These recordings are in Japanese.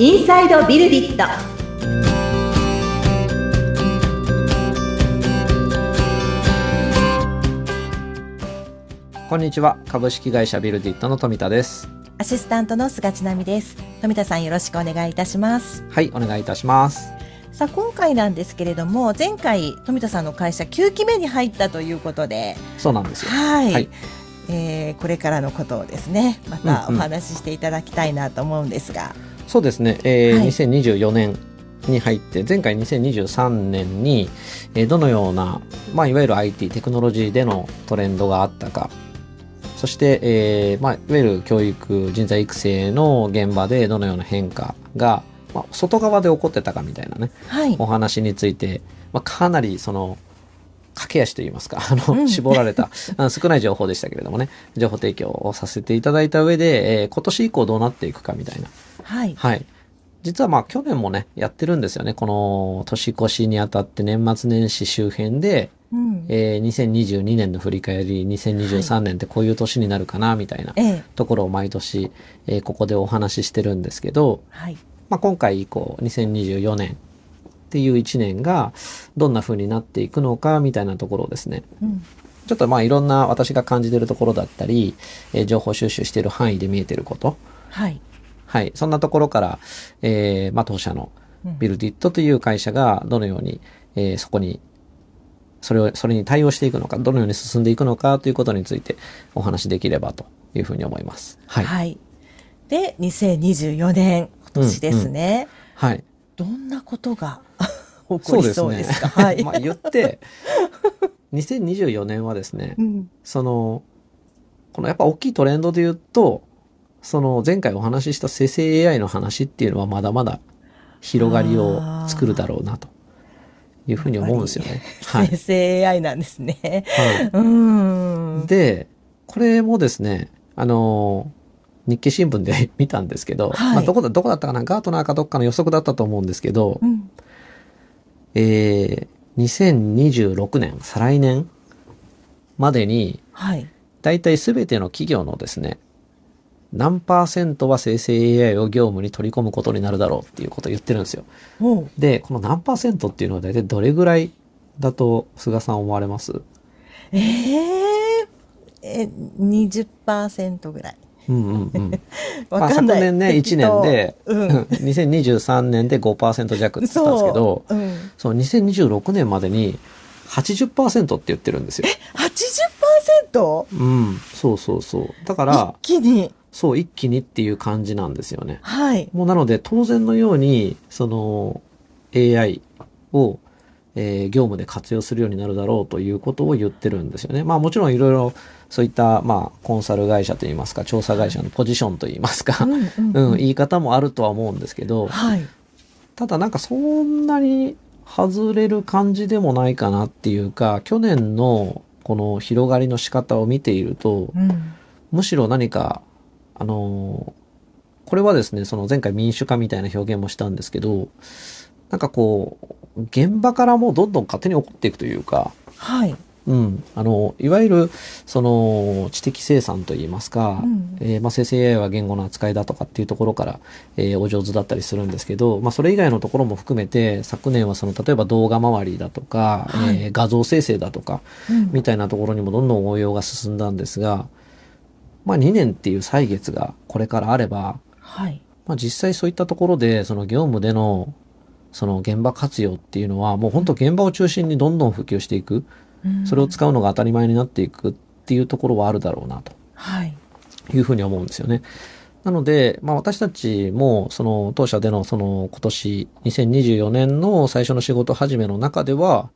インサイドビルディット。こんにちは。株式会社ビルディットの富田です。アシスタントの菅千奈美です。富田さんよろしくお願いいたします。はいお願いいたします。さあ今回なんですけれども、前回富田さんの会社9期目に入ったということで、そうなんですよ。はい、はい。えーこれからのことをですね、またお話ししていただきたいなと思うんですが、そうですね、えーはい。2024年に入って前回2023年に、えーどのような、まあ、いわゆる IT テクノロジーでのトレンドがあったか。そして、えーまあ、いわゆる教育人材育成の現場でどのような変化が、まあ、外側で起こってたかみたいなねはい。お、話について、まあ、かなりその駆け足といいますか、あの、うん。絞られた、あの少ない情報でしたけれどもね、情報提供をさせていただいた上で、えー今年以降どうなっていくかみたいな。はい、はい。実はまあ去年もね、やってるんですよね。この年越しにあたって年末年始周辺で、うん、えー2022年の振り返り、2023年ってこういう年になるかな、みたいなええ。ところを毎年、えーここでお話ししてるんですけど、はい、まあ、今回以降、2024年っていう1年がどんな風になっていくのかみたいなところをですね、うん、ちょっとまあいろんな私が感じてるところだったり、えー情報収集している範囲で見えてること、はい、はい、そんなところから、えーまあ当社のうんビルディットという会社がどのように、えーそこに、それを、それに対応していくのか、どのように進んでいくのかということについてお話しできればというふうに思います。はい。はい。で、2024年今年ですね。はい。どんなことが 起こりそうですか？はい。まあ言って、2024年はですねう、ん、その、このやっぱ大きいトレンドで言うと、その前回お話しした生成 AI の話っていうのはまだまだ広がりを作るだろうなというふうに思うんですよね。はい生。成 AI なんですね。はい。ん。で、これもですね、あの、日経新聞で 見たんですけど、はいまあどこだ、どこだったかなガートナーかどっかの予測だったと思うんですけど、うん、えー、2026年、再来年までに、はい。大体すべての企業のですね、何パーセントは生成 AI を業務に取り込むことになるだろうっていうことを言ってるんですよ。で、この何パーセントっていうのは大体どれぐらいだと菅さん思われます？えええ、20%ぐらい。うんうんうん。ま あわかんない。昨年ね、1適当年で、うん。2023年で5%弱って言ったんですけど、そう。うん。その2026年までに80%って言ってるんですよ。80%? うん、そうそうそう。だから一、気に。そう、一気にっていう感じなんですよね。はい。もうなので当然のように、その AI を、えー業務で活用するようになるだろうということを言ってるんですよね。まあもちろんいろいろそういった、まあコンサル会社といいますか、調査会社のポジションといいますか、うん言い方もあるとは思うんですけど、はい。ただなんかそんなに外れる感じでもないかなっていうか、去年のこの広がりの仕方を見ていると、うん。むしろ何か、あのーこれはですね、その前回民主化みたいな表現もしたんですけど、なんかこう、現場からもうどんどん勝手に起こっていくというか、はい。うん、あの、いわゆる、その、知的生産といいますか、うん。えーまあ、生成 AI は言語の扱いだとかっていうところから、えーお上手だったりするんですけど、まあ、それ以外のところも含めて、昨年はその、例えば動画周りだとか、はい。えー画像生成だとか、うん。みたいなところにもどんどん応用が進んだんですが、まあ2年っていう歳月がこれからあれば、はい。まあ実際そういったところで、その業務での、その現場活用っていうのは、もう本当現場を中心にどんどん普及していく、うんそれを使うのが当たり前になっていくっていうところはあるだろうなとはい。いうふうに思うんですよね。なので、まあ私たちも、その当社でのその今年2024年の最初の仕事始めの中では、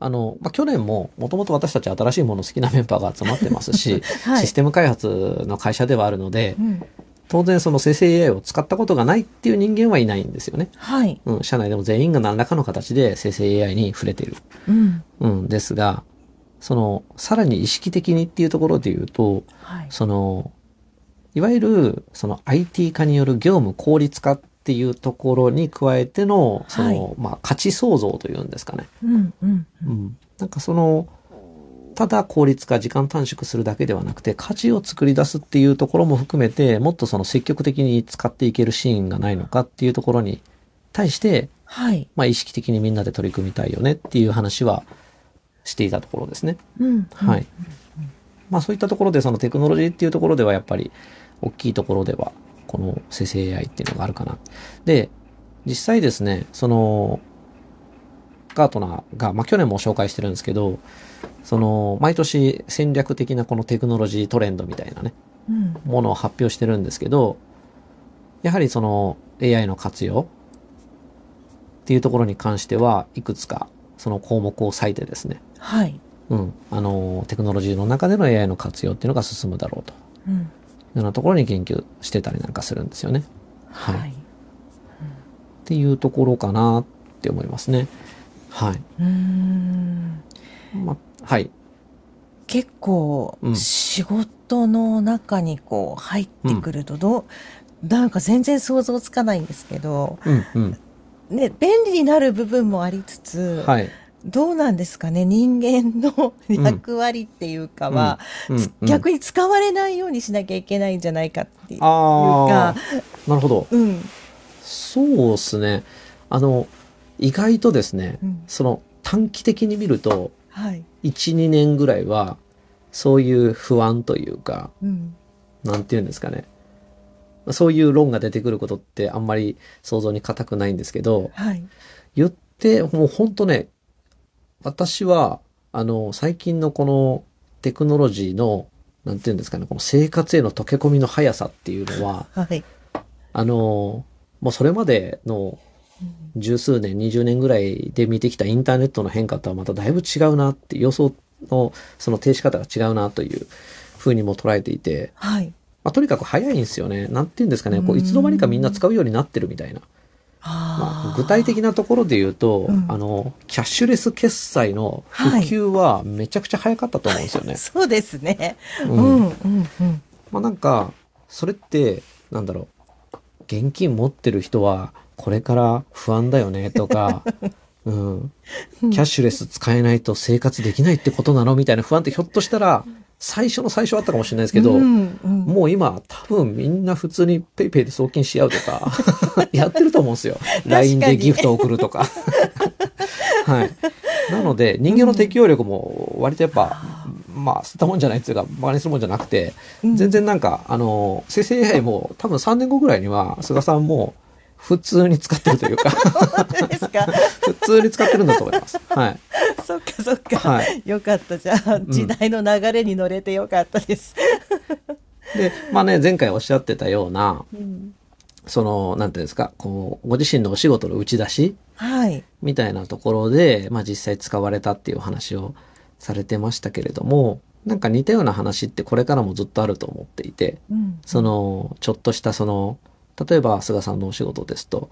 あの、まあ、去年も、もともと私たち新しいもの好きなメンバーが集まってますし、はいシステム開発の会社ではあるのでう、ん。当然その生成 AI を使ったことがないっていう人間はいないんですよね。はい。うん、社内でも全員が何らかの形で生成 AI に触れている。うん。うん、ですが、その、さらに意識的にっていうところで言うと、はい。その、いわゆる、その IT 化による業務効率化っていうところに加えての、その、はまあ、価値創造というんですかね。うん。うん。うん。なんかその、ただ効率化、時間短縮するだけではなくて、価値を作り出すっていうところも含めて、もっとその積極的に使っていけるシーンがないのかっていうところに対して、はい。まあ意識的にみんなで取り組みたいよねっていう話はしていたところですね。うん。はい。まあそういったところでそのテクノロジーっていうところではやっぱり大きいところではこの生成 AI っていうのがあるかな。で、実際ですね、そのガートナーが、まあ去年も紹介してるんですけど、その毎年戦略的なこのテクノロジートレンドみたいなね、うん。ものを発表してるんですけど、やはりその AI の活用っていうところに関しては、いくつかその項目を割いてですね、はい。うん、あの、テクノロジーの中での AI の活用っていうのが進むだろうとうん。ようなところに研究してたりなんかするんですよね。はい。はい。っていうところかなって思いますね。はい。うーん。ま、はい。結構うん仕事の中にこう入ってくるとどう、なんか全然想像つかないんですけど、うん、うん。ね、便利になる部分もありつつ、はい。どうなんですかね人間の役割っていうかは、うん、つうん。逆に使われないようにしなきゃいけないんじゃないかっていうか。なるほど。うん。そうですね。あの、意外とですね、うん。その短期的に見ると、はい、1、2年ぐらいは、そういう不安というか、うん、なんていうんですかね。そういう論が出てくることってあんまり想像に難くないんですけど、はい。言って、もう本当ね、私は、あの、最近のこのテクノロジーの、なんていうんですかね、この生活への溶け込みの速さっていうのは、はい、あの、もうそれまでの十数年、20年ぐらいで見てきたインターネットの変化とはまただいぶ違うなって、予想のその停止方が違うなというふうにも捉えていて、はいまあ、とにかく早いんですよね。なんていうんですかね、こういつの間にかみんな使うようになってるみたいな。まあ、具体的なところで言うと、うん。あの、キャッシュレス決済の普及はめちゃくちゃ早かったと思うんですよね。そうですね。ううんん、うん、うん。まあなんか、それって、なんだろう、現金持ってる人はこれから不安だよねとか、うん、キャッシュレス使えないと生活できないってことなの？みたいな不安ってひょっとしたら、最初の最初はあったかもしれないですけど、うんうんもう今多分みんな普通にペイペイで送金し合うとか、やってると思うんですよ。LINE でギフト送るとか。はい。なので、人間の適応力も割とやっぱ、まあ、捨てたもんじゃないっていうか、バカにするもんじゃなくて、うん全然なんか、あの、生成 AI も多分3年後ぐらいには、菅さんも普通に使ってるという か。普通に使ってるんだと思います。はい。そっかそっか、はいよかった。じゃあ、時代の流れに乗れてよかったです。で、まあね、前回おっしゃってたような、うんその、なんていうんですか、こう、ご自身のお仕事の打ち出しはい。みたいなところで、まあ実際使われたっていう話をされてましたけれども、なんか似たような話ってこれからもずっとあると思っていて、うんその、ちょっとしたその、例えば菅さんのお仕事ですと、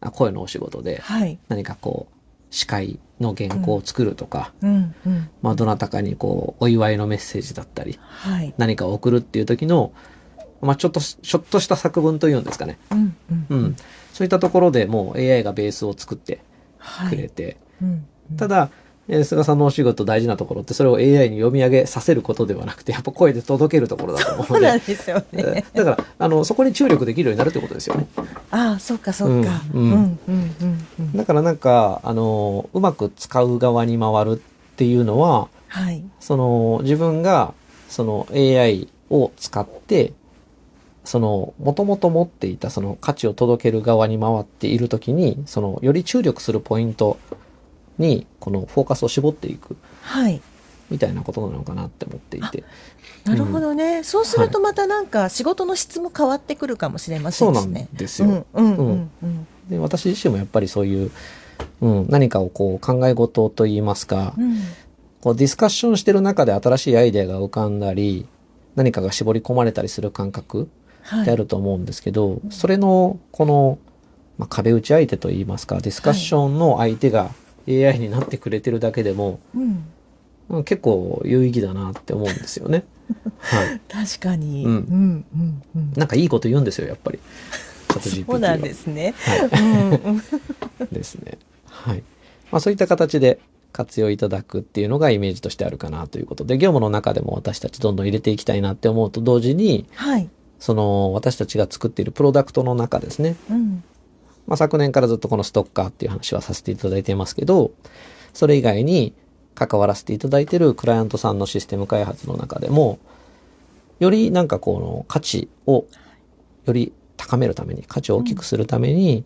あ声のお仕事ではい。何かこう、司会の原稿を作るとか、うんうん。まあどなたかにこう、お祝いのメッセージだったり、はい。何かを送るっていう時の、まあちょっとし、ちょっとした作文というんですかね。うんうん。うん。そういったところでもう AI がベースを作ってはい。くれて、うんうんただ、えー菅さんのお仕事大事なところってそれを AI に読み上げさせることではなくてやっぱ声で届けるところだと思うそうのでなんですよえね。ーだからあのそこに注力できるようになるってことですよねああ、そっかそ。ううんんうんうんうん。だからなんかあのうまく使う側に回るっていうのははい。その自分がその AI を使ってその元々持っていたその価値を届ける側に回っているときにそのより注力するポイントにこのフォーカスを絞っていくはい。みたいなことなのかなって思っていて。なるほどね。そうするとまたなんか仕事の質も変わってくるかもしれませそうなん。ですよ。うんうんうんうん。で私自身もやっぱりそういう、うん、何かをこう考え事といいますか、うんこうディスカッションしてる中で新しいアイデアが浮かんだり、何かが絞り込まれたりする感覚はいってあると思うんですけど、それのこの、まあ、壁打ち相手といいますか、ディスカッションの相手が AI になってくれてるだけでも、うん。うん結構有意義だなって思うんですよね。はい。確かに。ううんんうんうん。なんかいいこと言うんですよ、やっぱり。そうなんですね。はい。ですね。はい。まあそういった形で、活用いただくっていうのがイメージとしてあるかなということで、業務の中でも私たちどんどん入れていきたいなって思うと同時に、はい。その私たちが作っているプロダクトの中ですね。うん。まあ、昨年からずっとこのストッカーっていう話はさせていただいていますけど、それ以外に関わらせていただいているクライアントさんのシステム開発の中でも、よりなんかこの価値をより高めるために、価値を大きくするために、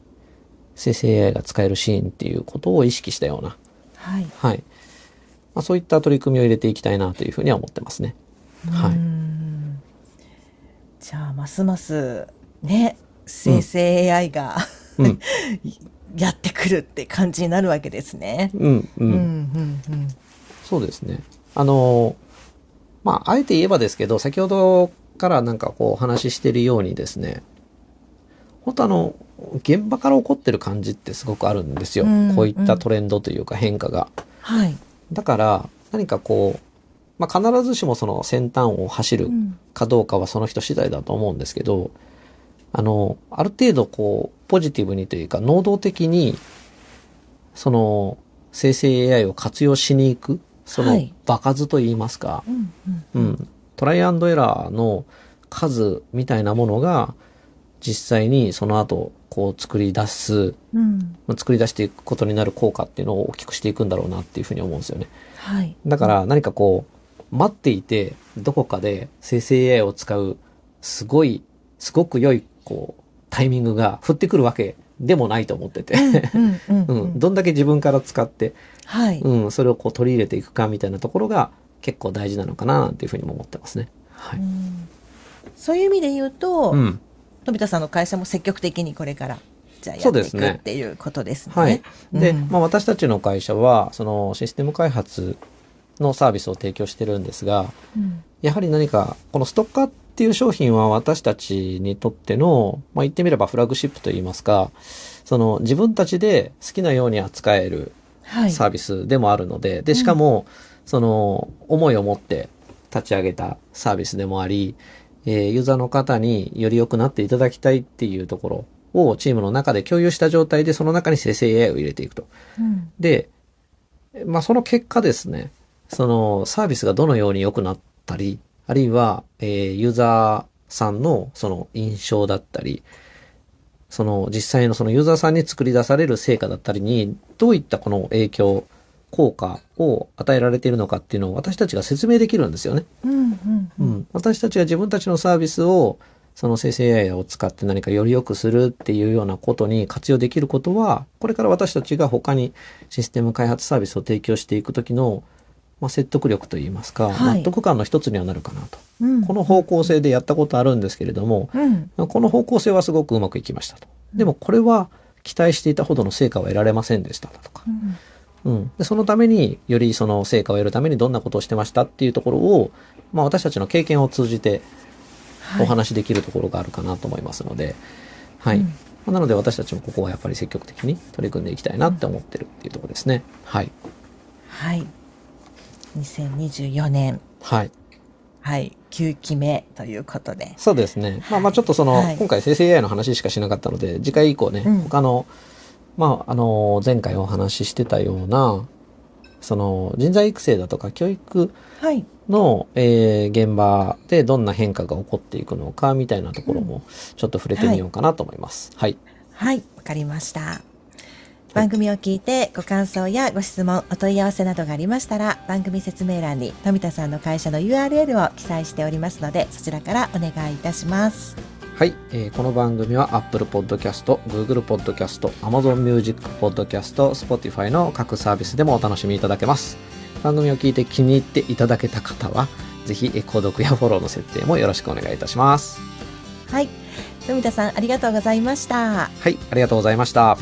生成 AI が使えるシーンっていうことを意識したような、はい。はい。まあ、そういった取り組みを入れていきたいなというふうには思ってますね。はうい。んじゃあ、ますます、ね、生成 AI が、うん。やってくるって感じになるわけですね。うん。ううん、ん。うん、うん。そうですね。あの、まあ、あえて言えばですけど、先ほどからなんかこうお話ししてるようにですね、本当あの、現場から起こってる感じってすごくあるんですよ。うんこういったトレンドというか変化が。はい。だから、何かこう、まあ、必ずしもその先端を走るうんかどうかはその人次第だと思うんですけど、あの、ある程度こう、ポジティブにというか、能動的に、その、生成 AI を活用しに行く、そのはい、場数といいますか、うん、う。うんん、トライアンドエラーの数みたいなものが、実際にその後、こう作り出す、うん。まあ作り出していくことになる効果っていうのを大きくしていくんだろうなっていうふうに思うんですよね。はい。だから何かこう、待っていて、どこかで生成 AI を使う、すごい、すごく良い、こう、タイミングが降ってくるわけでもないと思ってて。どんだけ自分から使って、はい。うん、それをこう取り入れていくかみたいなところが結構大事なのかななんていうふうにも思ってますね。はい。うんそういう意味で言うと、うん。富田さんの会社も積極的にこれから、じゃあやっていくねっていうことですね。はい。で、うんまあ私たちの会社は、そのシステム開発のサービスを提供してるんですが、うんやはり何か、このストッカーっていう商品は私たちにとっての、まあ言ってみればフラッグシップといいますか、その自分たちで好きなように扱えるはい。サービスでもあるので、で、しかも、その、思いを持って立ち上げたサービスでもあり、えーユーザーの方により良くなっていただきたいっていうところをチームの中で共有した状態で、その中に生成 AI を入れていくと。うんで、まあその結果ですね、そのサービスがどのように良くなったり、あるいは、えーユーザーさんのその印象だったり、その実際のそのユーザーさんに作り出される成果だったりに、どういったこの影響、効果を与えられているのかっていうのを私たちが説明できるんですよね。うんうんううんん、私たちが自分たちのサービスをその生成 AI を使って何かより良くするっていうようなことに活用できることは、これから私たちが他にシステム開発サービスを提供していくときの、まあ、説得力といいますか、はい納得感の一つにはなるかなと。うんこの方向性でやったことあるんですけれども、うんこの方向性はすごくうまくいきましたと。でもこれは期待していたほどの成果は得られませんでしたとかう。んうん。で、そのために、よりその成果を得るためにどんなことをしてましたっていうところを、まあ私たちの経験を通じてはいお話しできるところがあるかなと思いますので、はい。うんまあなので私たちもここはやっぱり積極的に取り組んでいきたいなって思ってるっていうところですね。はい。はい。2024年、はい。はい、9期目ということで。そうですね。まあまあちょっとその、はい今回生成 AI の話しかしなかったので、次回以降ね、うん他の、まああの、前回お話ししてたような、その人材育成だとか教育はい。の、えー現場でどんな変化が起こっていくのかみたいなところもちょっと触れてみようかなと思います。はい。はい、わかりました。番組を聞いてご感想やご質問、お問い合わせなどがありましたら、番組説明欄に富田さんの会社の URL を記載しておりますので、そちらからお願いいたします。はい、えーこの番組は Apple Podcast、Google Podcast、Amazon Music Podcast、Spotify の各サービスでもお楽しみいただけます。番組を聞いて気に入っていただけた方は、ぜひえー購読やフォローの設定もよろしくお願いいたします。はい。富田さん、ありがとうございました。はい、ありがとうございました。